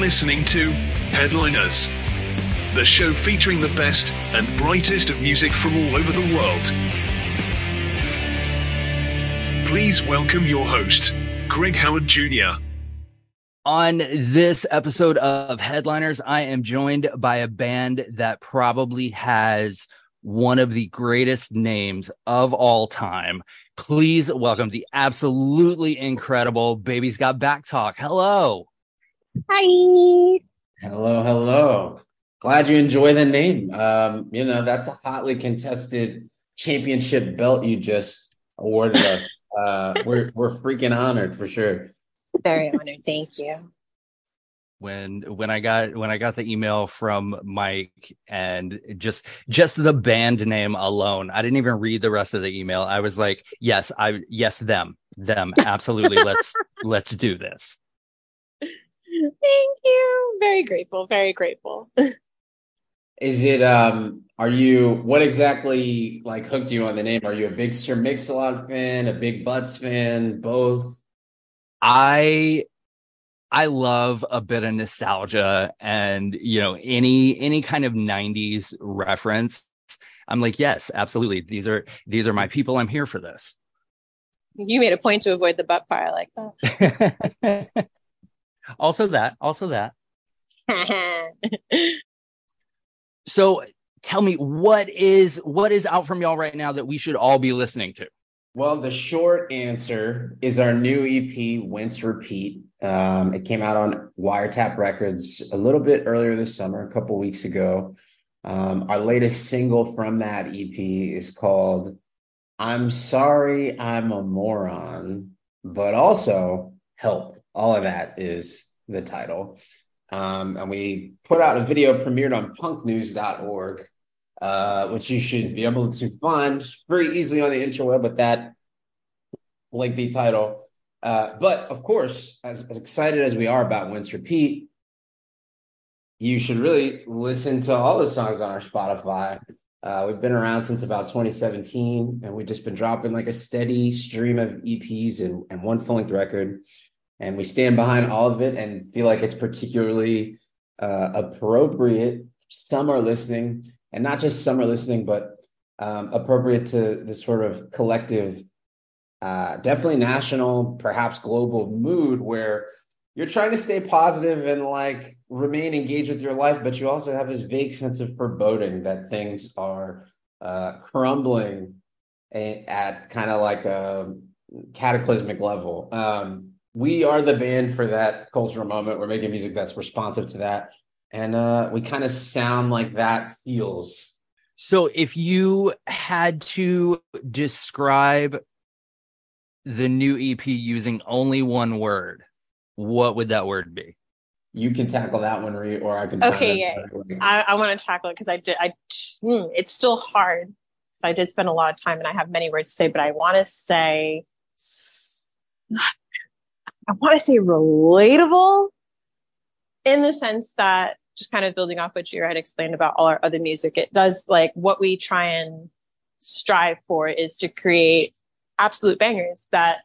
Listening to Headliners, the show featuring the best and brightest of music from all over the world. Please welcome your host, Greg Howard Jr. On this episode of Headliners, I am joined by a band that probably has one of the greatest names of all time. Please welcome the absolutely incredible Baby's Got Back Talk. Hello. Hi. Hello, hello. Glad you enjoy the name. Um, you know, that's a hotly contested championship belt you just awarded us. Uh, we're we're freaking honored for sure. Very honored. Thank you. When when I got when I got the email from Mike and just just the band name alone, I didn't even read the rest of the email. I was like, yes, I yes them them absolutely. let's let's do this. Thank you. Very grateful. Very grateful. Is it um are you what exactly like hooked you on the name? Are you a big Sir Mix-a-Lot fan, a big Butts fan, both? I I love a bit of nostalgia and you know any any kind of 90s reference. I'm like, yes, absolutely. These are these are my people. I'm here for this. You made a point to avoid the butt part. I like that. also that, also that. So tell me what is what is out from y'all right now that we should all be listening to? Well, the short answer is our new EP, Wince Repeat. Um, it came out on Wiretap Records a little bit earlier this summer, a couple weeks ago. Um, our latest single from that EP is called I'm Sorry I'm a Moron, but also Help. All of that is the title. Um, and we put out a video premiered on punknews.org, uh, which you should be able to find very easily on the interweb with that lengthy title. Uh, but of course, as, as excited as we are about Wince Repeat, you should really listen to all the songs on our Spotify. Uh, we've been around since about 2017, and we've just been dropping like a steady stream of EPs and, and one full length record and we stand behind all of it and feel like it's particularly uh, appropriate. Are listening and not just some are listening but um, appropriate to this sort of collective uh, definitely national perhaps global mood where you're trying to stay positive and like remain engaged with your life but you also have this vague sense of foreboding that things are uh, crumbling at kind of like a cataclysmic level. Um, we are the band for that cultural moment. We're making music that's responsive to that. And uh, we kind of sound like that feels. So if you had to describe the new EP using only one word, what would that word be? You can tackle that one, Ree, or I can. Okay, yeah, I, I want to tackle it because I did. I mm, it's still hard. I did spend a lot of time, and I have many words to say, but I want to say I want to say relatable in the sense that just kind of building off what you had explained about all our other music, it does like what we try and strive for is to create absolute bangers that,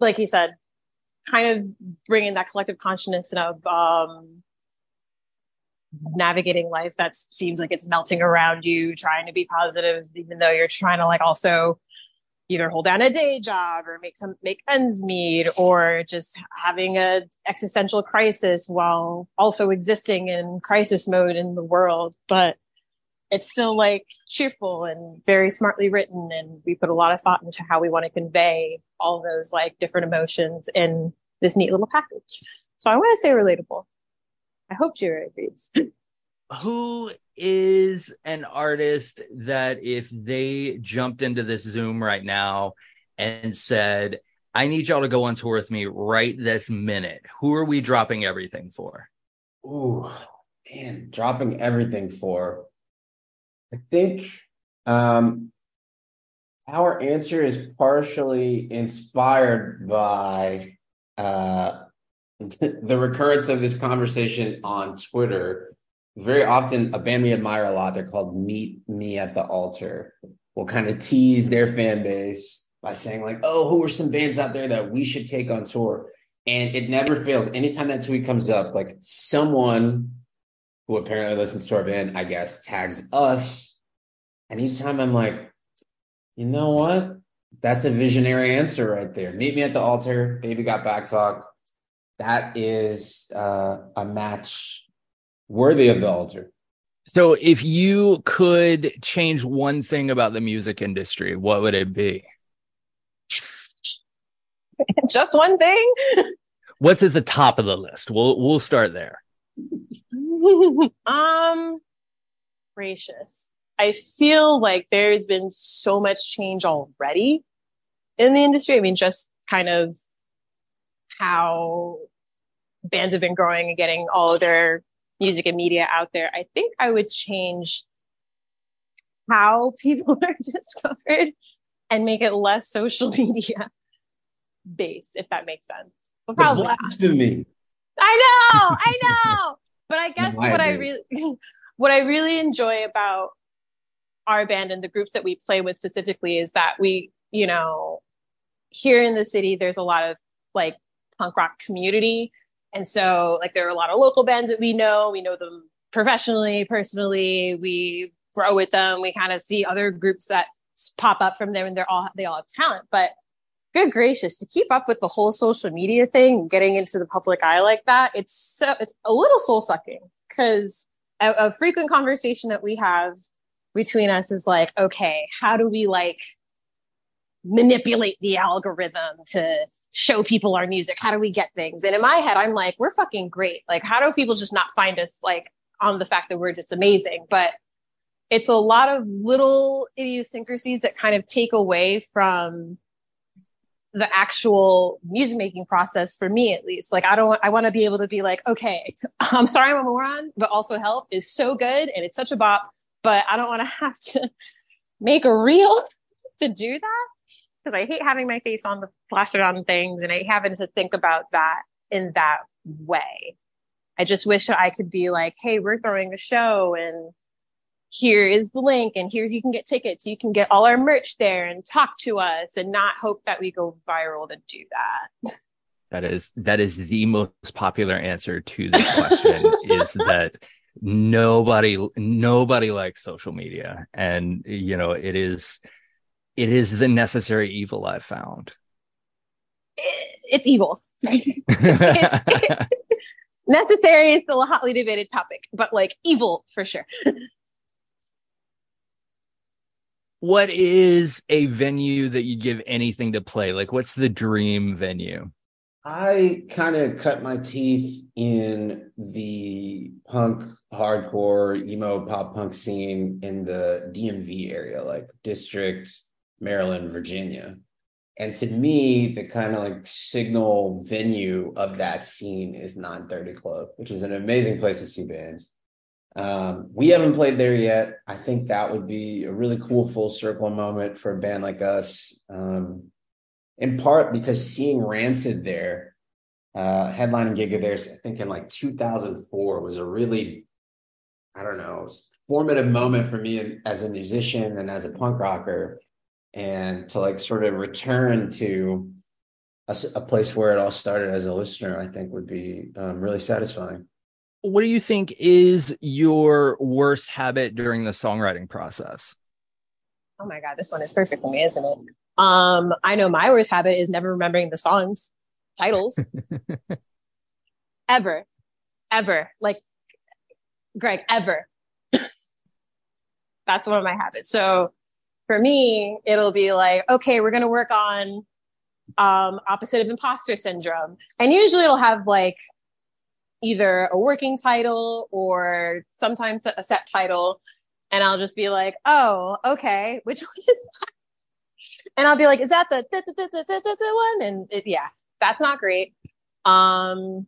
like you said, kind of bringing that collective consciousness of um, navigating life that seems like it's melting around you, trying to be positive, even though you're trying to like also either hold down a day job or make some make ends meet or just having a existential crisis while also existing in crisis mode in the world. But it's still like cheerful and very smartly written and we put a lot of thought into how we want to convey all those like different emotions in this neat little package. So i want to say relatable. I hope Jira agrees who is an artist that if they jumped into this Zoom right now and said, I need y'all to go on tour with me right this minute, who are we dropping everything for? Ooh, man, dropping everything for. I think um, our answer is partially inspired by uh, the recurrence of this conversation on Twitter very often a band we admire a lot they're called meet me at the altar. Will kind of tease their fan base by saying like oh who are some bands out there that we should take on tour? And it never fails. Anytime that tweet comes up like someone who apparently listens to our band i guess tags us. And each time i'm like you know what? That's a visionary answer right there. Meet me at the altar baby got back talk. That is uh, a match worthy of the altar. So, if you could change one thing about the music industry, what would it be? Just one thing. What's at the top of the list? We'll we'll start there. um, gracious. I feel like there's been so much change already in the industry. I mean, just kind of how bands have been growing and getting all of their music and media out there, I think I would change how people are discovered and make it less social media based, if that makes sense. But probably to me. I know, I know. But I guess what I really what I really enjoy about our band and the groups that we play with specifically is that we, you know, here in the city, there's a lot of like punk rock community and so, like, there are a lot of local bands that we know. We know them professionally, personally. We grow with them. We kind of see other groups that pop up from there, and they're all they all have talent. But good gracious, to keep up with the whole social media thing, getting into the public eye like that, it's so it's a little soul sucking because a, a frequent conversation that we have between us is like, okay, how do we like manipulate the algorithm to show people our music? How do we get things? And in my head, I'm like, we're fucking great. Like, how do people just not find us like on the fact that we're just amazing? But it's a lot of little idiosyncrasies that kind of take away from the actual music making process for me at least like i don't i want to be able to be like okay i'm sorry i'm a moron but also help is so good and it's such a bop but i don't want to have to make a reel to do that because I hate having my face on the plastered on things and I having to think about that in that way. I just wish that I could be like, hey, we're throwing a show and here is the link and here's you can get tickets. You can get all our merch there and talk to us and not hope that we go viral to do that. That is that is the most popular answer to this question is that nobody nobody likes social media and you know it is it is the necessary evil I've found. It's evil. it's, necessary is still a hotly debated topic, but like evil for sure. what is a venue that you give anything to play? Like, what's the dream venue? I kind of cut my teeth in the punk, hardcore, emo, pop punk scene in the DMV area, like District, Maryland, Virginia. And to me, the kind of like signal venue of that scene is 930 Club, which is an amazing place to see bands. Um, we haven't played there yet. I think that would be a really cool full circle moment for a band like us. Um, in part because seeing Rancid there, uh, headlining gig of theirs, I think in like 2004 was a really, I don't know, formative moment for me as a musician and as a punk rocker and to like sort of return to a, a place where it all started as a listener, I think would be um, really satisfying. What do you think is your worst habit during the songwriting process? Oh my god, this one is perfect for me, isn't it? Um, I know my worst habit is never remembering the songs titles. ever. Ever. Like Greg, ever. That's one of my habits. So for me, it'll be like, okay, we're gonna work on um opposite of imposter syndrome. And usually it'll have like either a working title or sometimes a set title. And I'll just be like, oh, okay, which one is that? And I'll be like, is that the one? And it, yeah, that's not great. Um,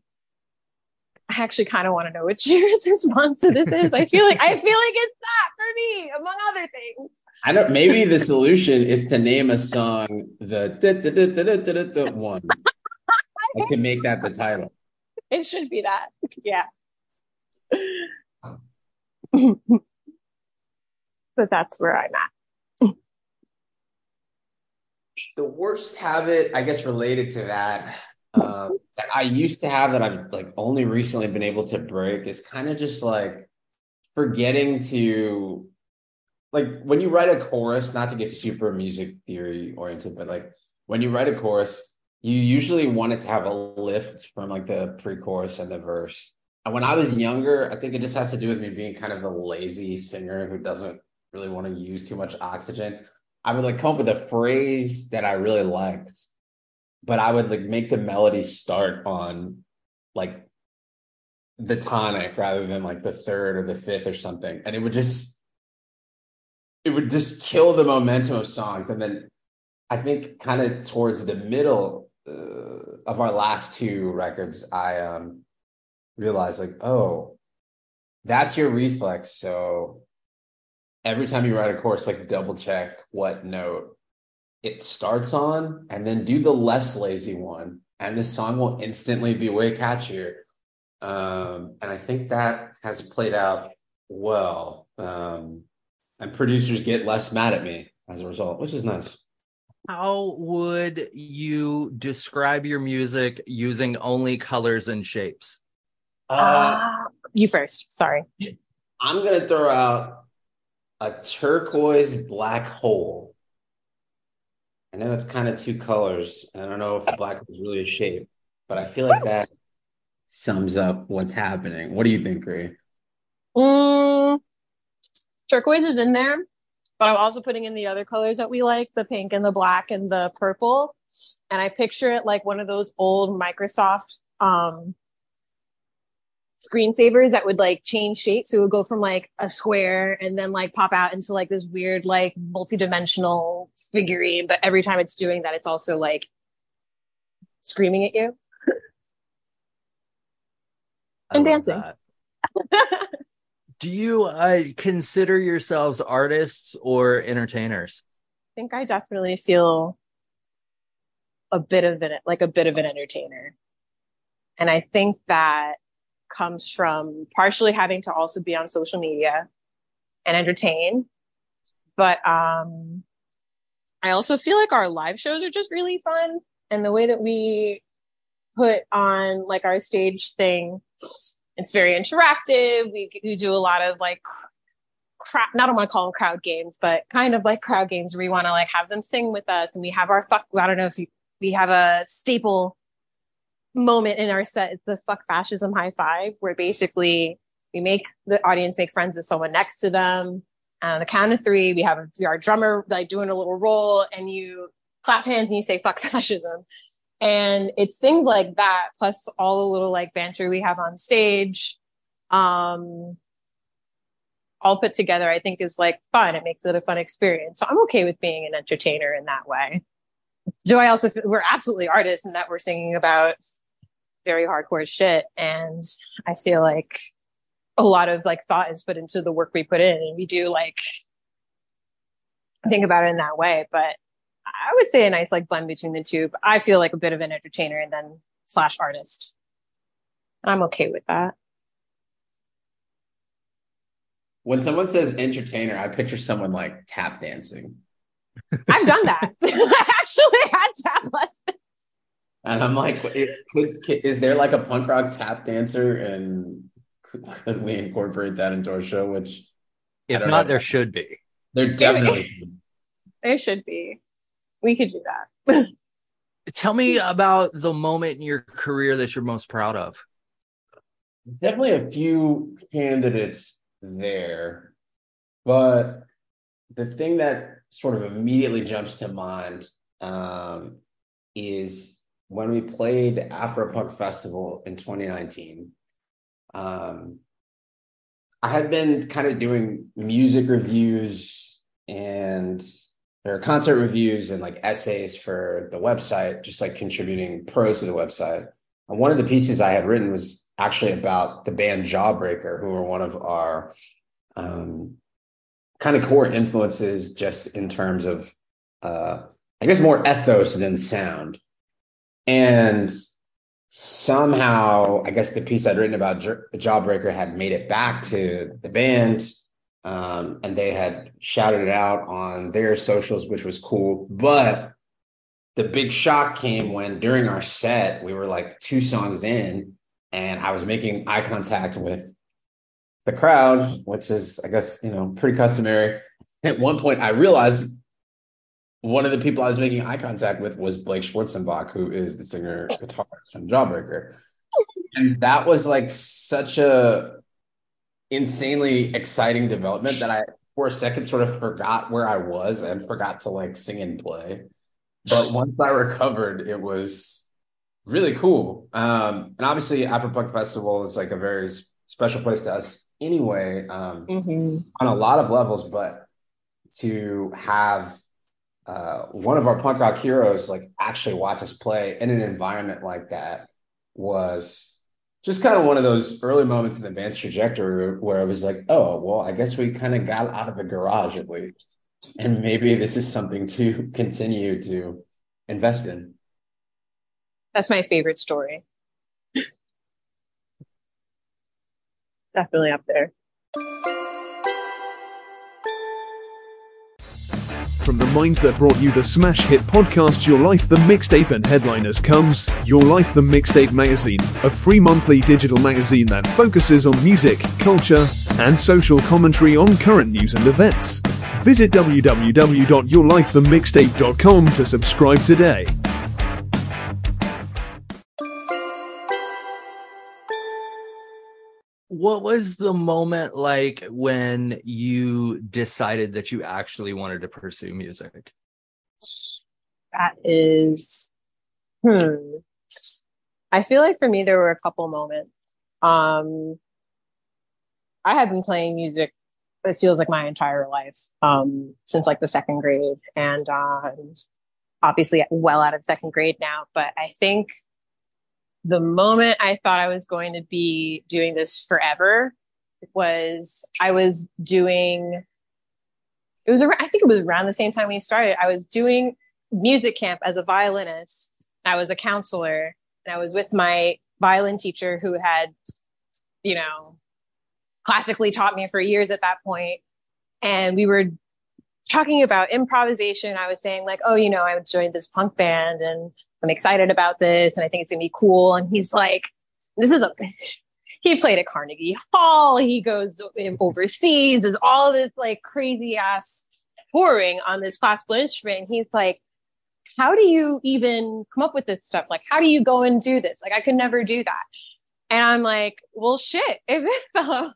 I actually kind of want to know what your response to this is. I feel like I feel like it's that for me, among other things. I don't. Maybe the solution is to name a song the da, da, da, one, and to make that the title. It should be that. Yeah. but that's where I'm at. The worst habit, I guess, related to that, uh, that I used to have that I've like only recently been able to break is kind of just like forgetting to like when you write a chorus, not to get super music theory oriented, but like when you write a chorus, you usually want it to have a lift from like the pre-chorus and the verse. And when I was younger, I think it just has to do with me being kind of a lazy singer who doesn't really want to use too much oxygen. I would like come up with a phrase that I really liked, but I would like make the melody start on like the tonic rather than like the third or the fifth or something. And it would just it would just kill the momentum of songs. And then I think kind of towards the middle uh, of our last two records, I um realized like, oh, that's your reflex. So every time you write a course, like double check what note it starts on, and then do the less lazy one, and the song will instantly be way catchier. Um, and I think that has played out well. Um, and producers get less mad at me as a result, which is nice. How would you describe your music using only colors and shapes? Uh, uh, you first. Sorry. I'm going to throw out a turquoise black hole. I know it's kind of two colors. I don't know if black is really a shape, but I feel like that sums up what's happening. What do you think, Ray? Mm, turquoise is in there but I'm also putting in the other colors that we like, the pink and the black and the purple. And I picture it like one of those old Microsoft um screensavers that would like change shapes. So it would go from like a square and then like pop out into like this weird, like multi-dimensional figurine. But every time it's doing that, it's also like screaming at you. and dancing. do you uh, consider yourselves artists or entertainers? I think I definitely feel a bit of an like a bit of an entertainer. And I think that comes from partially having to also be on social media and entertain. But um, I also feel like our live shows are just really fun. And the way that we put on like our stage thing it's very interactive. We, we do a lot of like crowd, not I don't want to call them crowd games, but kind of like crowd games where we want to like have them sing with us. And we have our fuck, I don't know if you, we have a staple moment in our set. It's the fuck fascism high five, where basically we make the audience make friends with someone next to them. On the count of three, we have our drummer like doing a little roll and you clap hands and you say fuck fascism. And it's things like that, plus all the little like banter we have on stage. Um, all put together, I think is like fun. It makes it a fun experience. So I'm okay with being an entertainer in that way. Do I also, we're absolutely artists in that we're singing about very hardcore shit. And I feel like a lot of like thought is put into the work we put in and we do like think about it in that way. But I would say a nice like blend between the two. But I feel like a bit of an entertainer and then slash artist. And I'm okay with that. When someone says entertainer, I picture someone like tap dancing. I've done that. I actually had tap lessons. And I'm like, it could, is there like a punk rock tap dancer? And could, could we incorporate that into our show? Which, if not, know. there should be. There definitely. There should be. We could do that. Tell me about the moment in your career that you're most proud of. Definitely a few candidates there, but the thing that sort of immediately jumps to mind um, is when we played Afropunk Festival in 2019. Um, I had been kind of doing music reviews and or concert reviews and like essays for the website, just like contributing prose to the website. And one of the pieces I had written was actually about the band Jawbreaker, who were one of our um, kind of core influences, just in terms of, uh, I guess, more ethos than sound. And somehow, I guess the piece I'd written about Jawbreaker had made it back to the band um, and they had shouted it out on their socials, which was cool. But the big shock came when during our set, we were like two songs in, and I was making eye contact with the crowd, which is, I guess, you know, pretty customary. At one point, I realized one of the people I was making eye contact with was Blake Schwarzenbach, who is the singer guitarist from Jawbreaker. And that was like such a insanely exciting development that I for a second sort of forgot where I was and forgot to like sing and play. But once I recovered, it was really cool. Um, and obviously, Afropunk Festival is like a very special place to us anyway, um, mm-hmm. on a lot of levels. But to have uh, one of our punk rock heroes like actually watch us play in an environment like that was just kind of one of those early moments in the band's trajectory where I was like, oh, well, I guess we kind of got out of the garage at least. And maybe this is something to continue to invest in. That's my favorite story. Definitely up there. From the minds that brought you the smash hit podcast Your Life the Mixtape and headliners comes Your Life the Mixtape magazine, a free monthly digital magazine that focuses on music, culture, and social commentary on current news and events. Visit www.yourlifethemixtape.com to subscribe today. What was the moment like when you decided that you actually wanted to pursue music? That is, hmm. I feel like for me, there were a couple moments. Um, I have been playing music, it feels like my entire life, um, since like the second grade, and uh, obviously well out of second grade now. But I think the moment I thought I was going to be doing this forever was I was doing it was I think it was around the same time we started. I was doing music camp as a violinist. I was a counselor and I was with my violin teacher who had you know classically taught me for years at that point and we were talking about improvisation. I was saying like, "Oh, you know, I joined this punk band and I'm excited about this and I think it's gonna be cool. And he's like, this is a, he played at Carnegie Hall. He goes overseas. There's all this like crazy ass touring on this classical instrument. And he's like, how do you even come up with this stuff? Like, how do you go and do this? Like, I could never do that. And I'm like, well, shit, if this fellow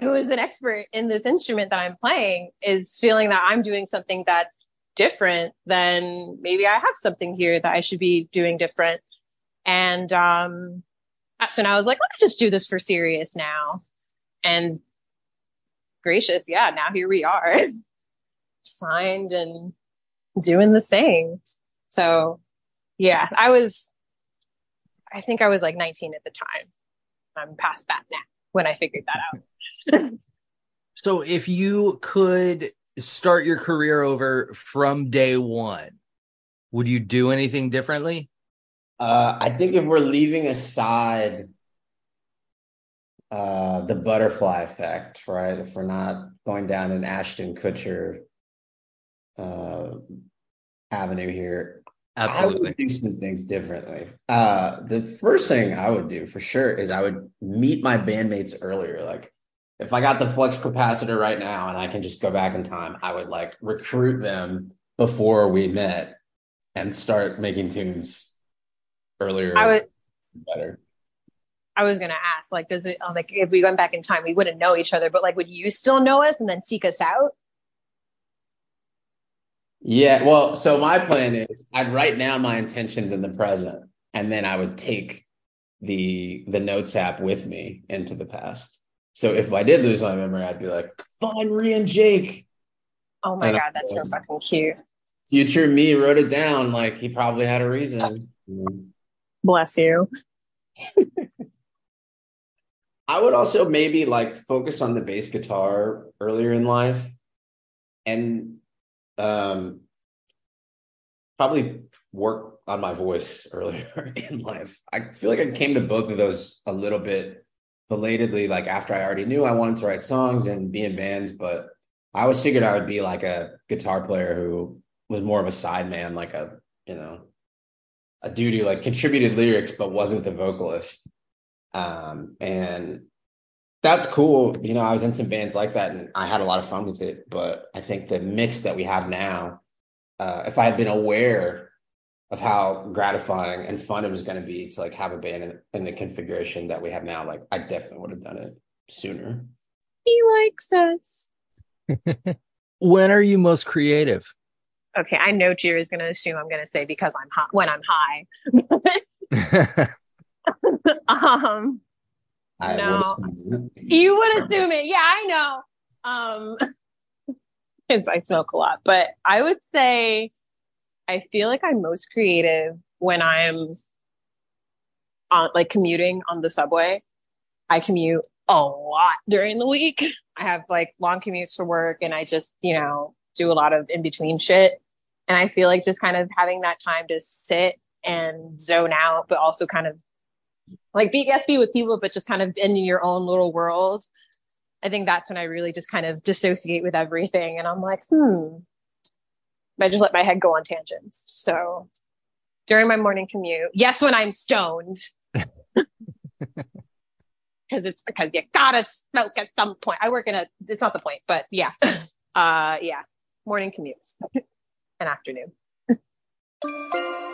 who is an expert in this instrument that I'm playing is feeling that I'm doing something that's different, then maybe I have something here that I should be doing different. And um, that's when I was like, let me just do this for serious now. And gracious, yeah, now here we are, signed and doing the thing. So, yeah, I was, I think I was like 19 at the time. I'm past that now when I figured that out. so, if you could start your career over from day one, would you do anything differently? Uh, I think if we're leaving aside uh, the butterfly effect, right? If we're not going down an Ashton Kutcher uh, avenue here. Absolutely. I would do some things differently. Uh, the first thing I would do for sure is I would meet my bandmates earlier. Like if I got the flux capacitor right now and I can just go back in time, I would like recruit them before we met and start making tunes earlier. I would better. I was gonna ask, like, does it like if we went back in time, we wouldn't know each other, but like, would you still know us and then seek us out? Yeah, well, so my plan is I'd write down my intentions in the present, and then I would take the the notes app with me into the past. So if I did lose my memory, I'd be like, "Find Rhea and Jake." Oh my And god, that's so fucking cute. Future me wrote it down. Like he probably had a reason. Bless you. I would also maybe like focus on the bass guitar earlier in life and um probably work on my voice earlier in life. I feel like I came to both of those a little bit belatedly like after I already knew I wanted to write songs and be in bands, but I always figured I would be like a guitar player who was more of a side man like a, you know, a dude who like contributed lyrics but wasn't the vocalist. Um, and that's cool. You know, I was in some bands like that and I had a lot of fun with it. But I think the mix that we have now, uh, if I had been aware of how gratifying and fun it was going to be to like have a band in, in the configuration that we have now, like I definitely would have done it sooner. He likes us. when are you most creative? Okay, I know Jir is gonna assume I'm gonna say because I'm hot when I'm high. um I No. would you would assume it. Yeah, I know. Um because I smoke a lot, but I would say I feel like I'm most creative when I'm on like commuting on the subway. I commute a lot during the week. I have like long commutes for work and I just, you know, do a lot of in between shit. And I feel like just kind of having that time to sit and zone out, but also kind of like be yes, be with people, but just kind of in your own little world. I think that's when I really just kind of dissociate with everything. And I'm like, hmm. I just let my head go on tangents. So during my morning commute, yes, when I'm stoned. Because it's because you gotta smoke at some point. I work in a it's not the point, but yeah. Uh yeah. Morning commutes and afternoon.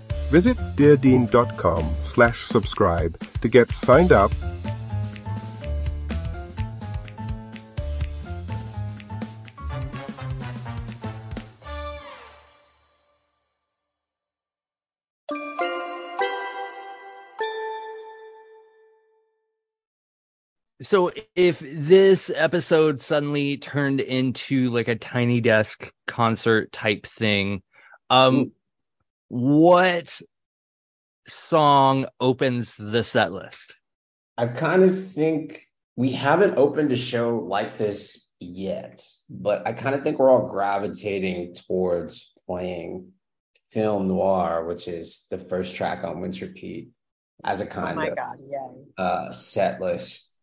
Visit deardean.com slash subscribe to get signed up. So if this episode suddenly turned into like a tiny desk concert type thing, um what song opens the set list? I kind of think we haven't opened a show like this yet, but I kind of think we're all gravitating towards playing film noir, which is the first track on Wince Repeat, as a Oh kind my of god, yeah. uh, set list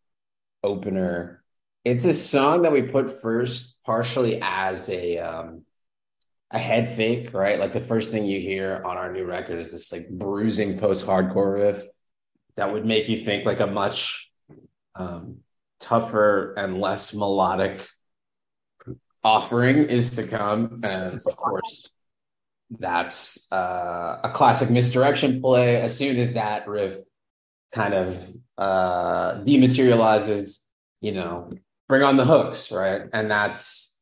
opener. It's a song that we put first, partially as a um, a head fake, right? Like the first thing you hear on our new record is this like bruising post hardcore riff, that would make you think like a much um, tougher and less melodic offering is to come. And of course, that's uh, a classic misdirection play. As soon as that riff kind of uh, dematerializes, you know, bring on the hooks, right? And that's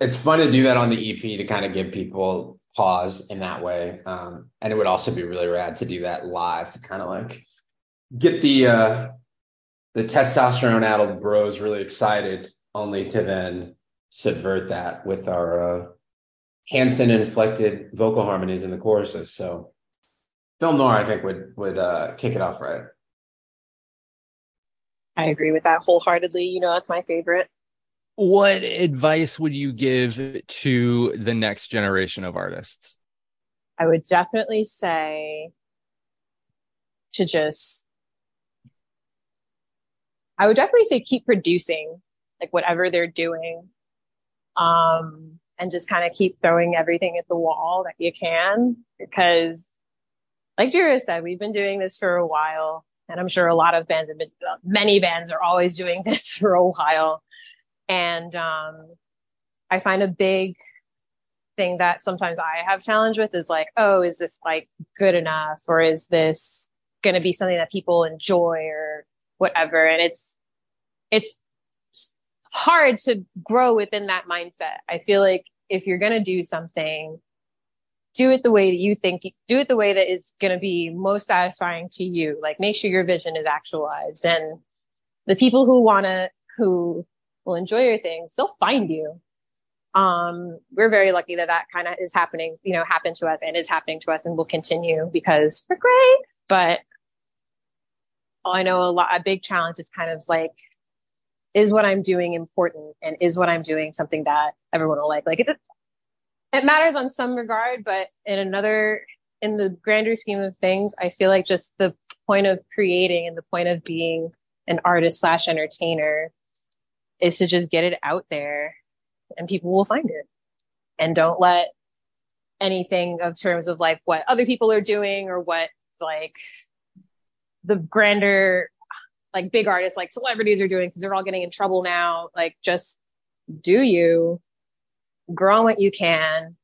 it's fun to do that on the EP to kind of give people pause in that way. Um, and it would also be really rad to do that live to kind of like get the uh the testosterone addled bros really excited only to then subvert that with our uh Hanson inflected vocal harmonies in the choruses. So Film Noir, I think, would would uh kick it off right. I agree with that wholeheartedly. You know, that's my favorite. What advice would you give to the next generation of artists? I would definitely say to just, I would definitely say keep producing like whatever they're doing. Um, and just kind of keep throwing everything at the wall that you can because like Jira said, we've been doing this for a while and I'm sure a lot of bands have been, many bands are always doing this for a while. And um, I find a big thing that sometimes I have challenge with is like, oh, is this like good enough, or is this going to be something that people enjoy, or whatever? And it's it's hard to grow within that mindset. I feel like if you're going to do something, do it the way that you think, do it the way that is going to be most satisfying to you. Like make sure your vision is actualized and the people who want to, who will enjoy your things, they'll find you. Um, we're very lucky that that kind of is happening, you know, happened to us and is happening to us and will continue because we're great. But I know a lot, a big challenge is kind of like, is what I'm doing important and is what I'm doing something that everyone will like? Like it's, it matters on some regard, but in another, in the grander scheme of things, I feel like just the point of creating and the point of being an artist slash entertainer is to just get it out there and people will find it. And don't let anything of terms of like what other people are doing or what like the grander like big artists like celebrities are doing because they're all getting in trouble now. Like just do you grow what you can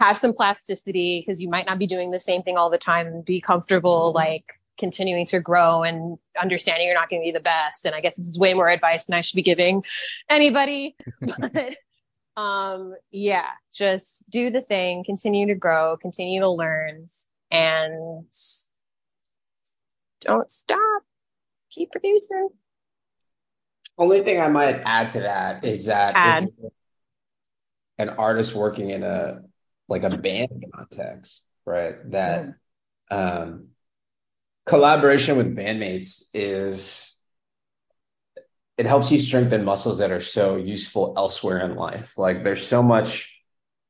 have some plasticity because you might not be doing the same thing all the time be comfortable like continuing to grow and understanding you're not going to be the best. And i guess this is way more advice than i should be giving anybody but um yeah just do the thing continue to grow continue to learn and don't stop. Keep producing. Only thing i might add to that is that add. an artist working in a like a band context right that um collaboration with bandmates is it helps you strengthen muscles that are so useful elsewhere in life. Like there's so much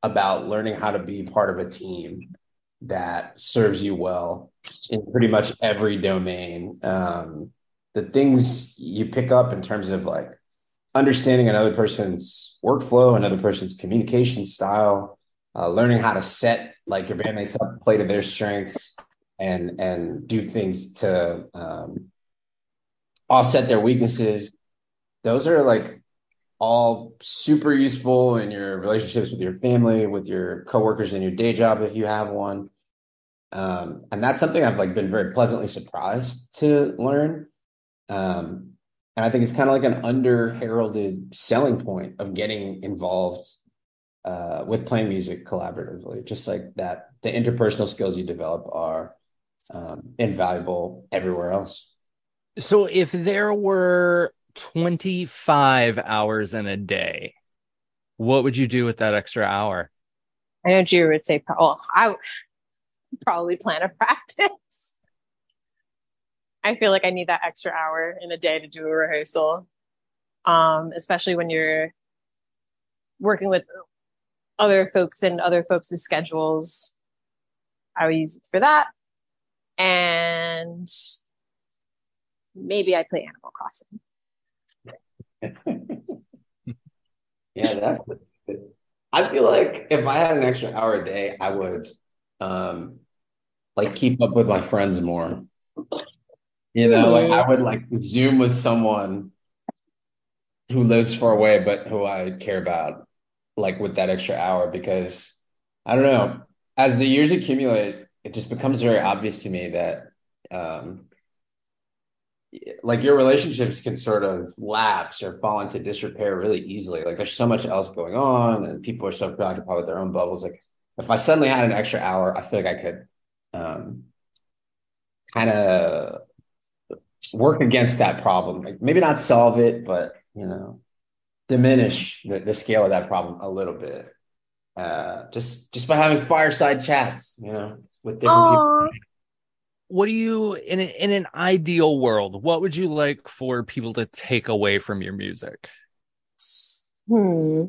about learning how to be part of a team that serves you well in pretty much every domain. Um, the things you pick up in terms of like understanding another person's workflow, another person's communication style, uh, learning how to set like your bandmates up, play to their strengths, and and do things to um, offset their weaknesses. Those are like all super useful in your relationships with your family, with your coworkers in your day job if you have one. Um, and that's something I've like been very pleasantly surprised to learn. Um, and I think it's kind of like an under heralded selling point of getting involved uh, with playing music collaboratively. Just like that, the interpersonal skills you develop are um, invaluable everywhere else. So if there were 25 hours in a day, what would you do with that extra hour? I know Drew would say, well, I would probably plan a practice. I feel like I need that extra hour in a day to do a rehearsal, um, especially when you're working with other folks and other folks' schedules. I would use it for that and maybe I play Animal Crossing. yeah, that's. I feel like if I had an extra hour a day, I would um like keep up with my friends more. You know, like I would like Zoom with someone who lives far away, but who I care about, like with that extra hour, because I don't know. As the years accumulate, it just becomes very obvious to me that, um, like your relationships can sort of lapse or fall into disrepair really easily. Like there's so much else going on, and people are so preoccupied with their own bubbles. Like if I suddenly had an extra hour, I feel like I could, um, kind of work against that problem. Like maybe not solve it, but you know, diminish the, the scale of that problem a little bit. Uh, just just by having fireside chats, you know, with different Aww. people. What do you in a, in an ideal world? What would you like for people to take away from your music? Hmm.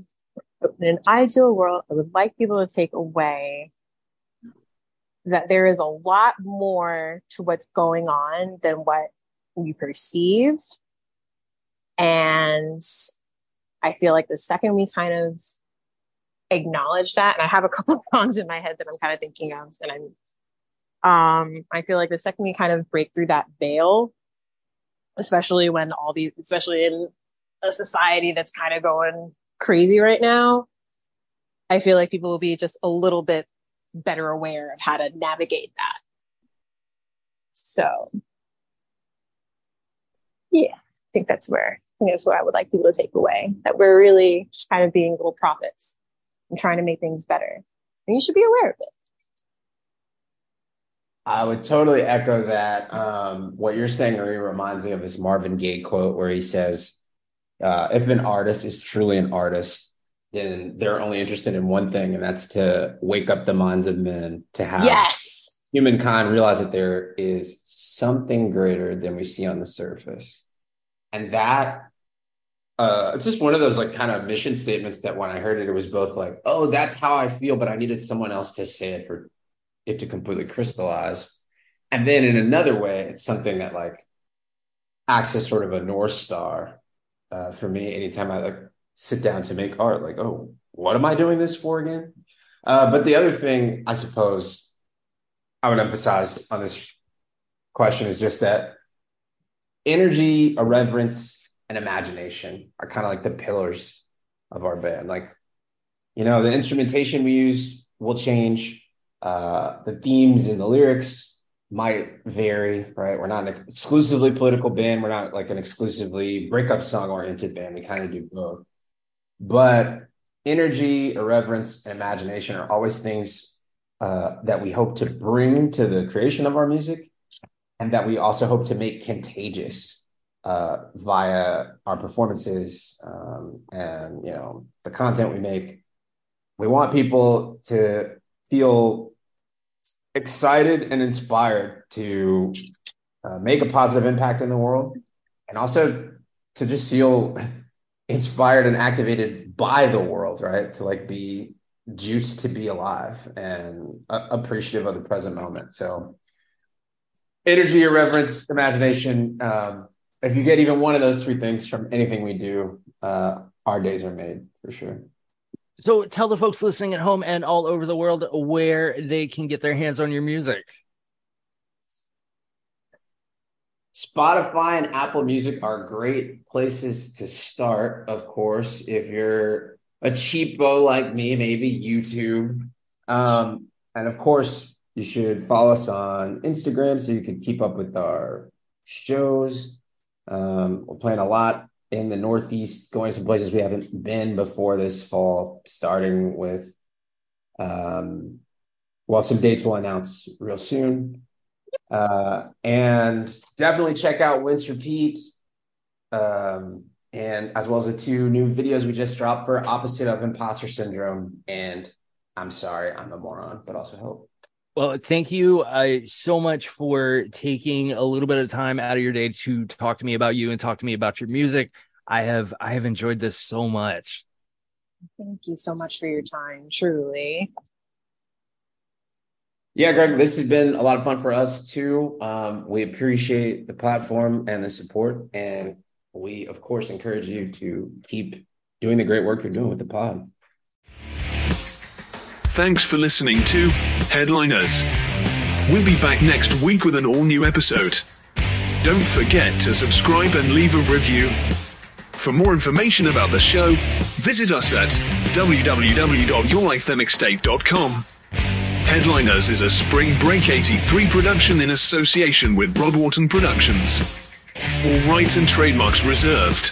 In an ideal world, I would like people to take away that there is a lot more to what's going on than what we perceive. And I feel like the second we kind of acknowledge that, and I have a couple of songs in my head that I'm kind of thinking of, and I'm um, I feel like the second we kind of break through that veil, especially when all these, especially in a society that's kind of going crazy right now, I feel like people will be just a little bit better aware of how to navigate that. So, yeah, I think that's where I think that's what I would like people to take away that we're really kind of being little prophets and trying to make things better, and you should be aware of it. I would totally echo that. Um, what you're saying really reminds me of this Marvin Gaye quote where he says, uh, "If an artist is truly an artist, then they're only interested in one thing, and that's to wake up the minds of men to have Yes. humankind realize that there is something greater than we see on the surface, and that." Uh, it's just one of those like kind of mission statements that when I heard it, it was both like, "Oh, that's how I feel," but I needed someone else to say it for it to completely crystallize. And then in another way, it's something that like acts as sort of a north star uh, for me. Anytime I like sit down to make art, like, oh, what am I doing this for again? Uh, but the other thing, I suppose, I would emphasize on this question is just that energy, irreverence, and imagination are kind of like the pillars of our band. Like, you know, the instrumentation we use will change uh, the themes and the lyrics might vary, right? We're not an exclusively political band. We're not like an exclusively breakup song oriented band. We kind of do both. But energy, irreverence, and imagination are always things uh, that we hope to bring to the creation of our music and that we also hope to make contagious uh, via our performances um, and, you know, the content we make. We want people to feel excited and inspired to uh, make a positive impact in the world and also to just feel inspired and activated by the world right? To like be juiced to be alive and uh, appreciative of the present moment. So energy irreverence imagination um, if you get even one of those three things from anything we do uh, our days are made for sure So tell the folks listening at home and all over the world where they can get their hands on your music. Spotify and Apple Music are great places to start, of course. If you're a cheapo like me, maybe YouTube. Um, and of course, you should follow us on Instagram so you can keep up with our shows. Um, we're playing a lot in the Northeast, going to some places we haven't been before this fall, starting with, um, well, some dates we'll announce real soon. Uh, and definitely check out Wince Repeat. Um, and as well as the two new videos we just dropped for Opposite of Imposter Syndrome and I'm Sorry, I'm a Moron, but also Hope. Well, thank you uh, so much for taking a little bit of time out of your day to talk to me about you and talk to me about your music. I have I have enjoyed this so much. Thank you so much for your time, truly. Yeah, Greg, this has been a lot of fun for us too. Um, we appreciate the platform and the support. And we, of course, encourage you to keep doing the great work you're doing with the pod. Thanks for listening to Headliners. We'll be back next week with an all new episode. Don't forget to subscribe and leave a review. For more information about the show, visit us at www.yourlifethemixtape.com. Headliners is a Spring Break 83 production in association with Rodwharton Productions. All rights and trademarks reserved.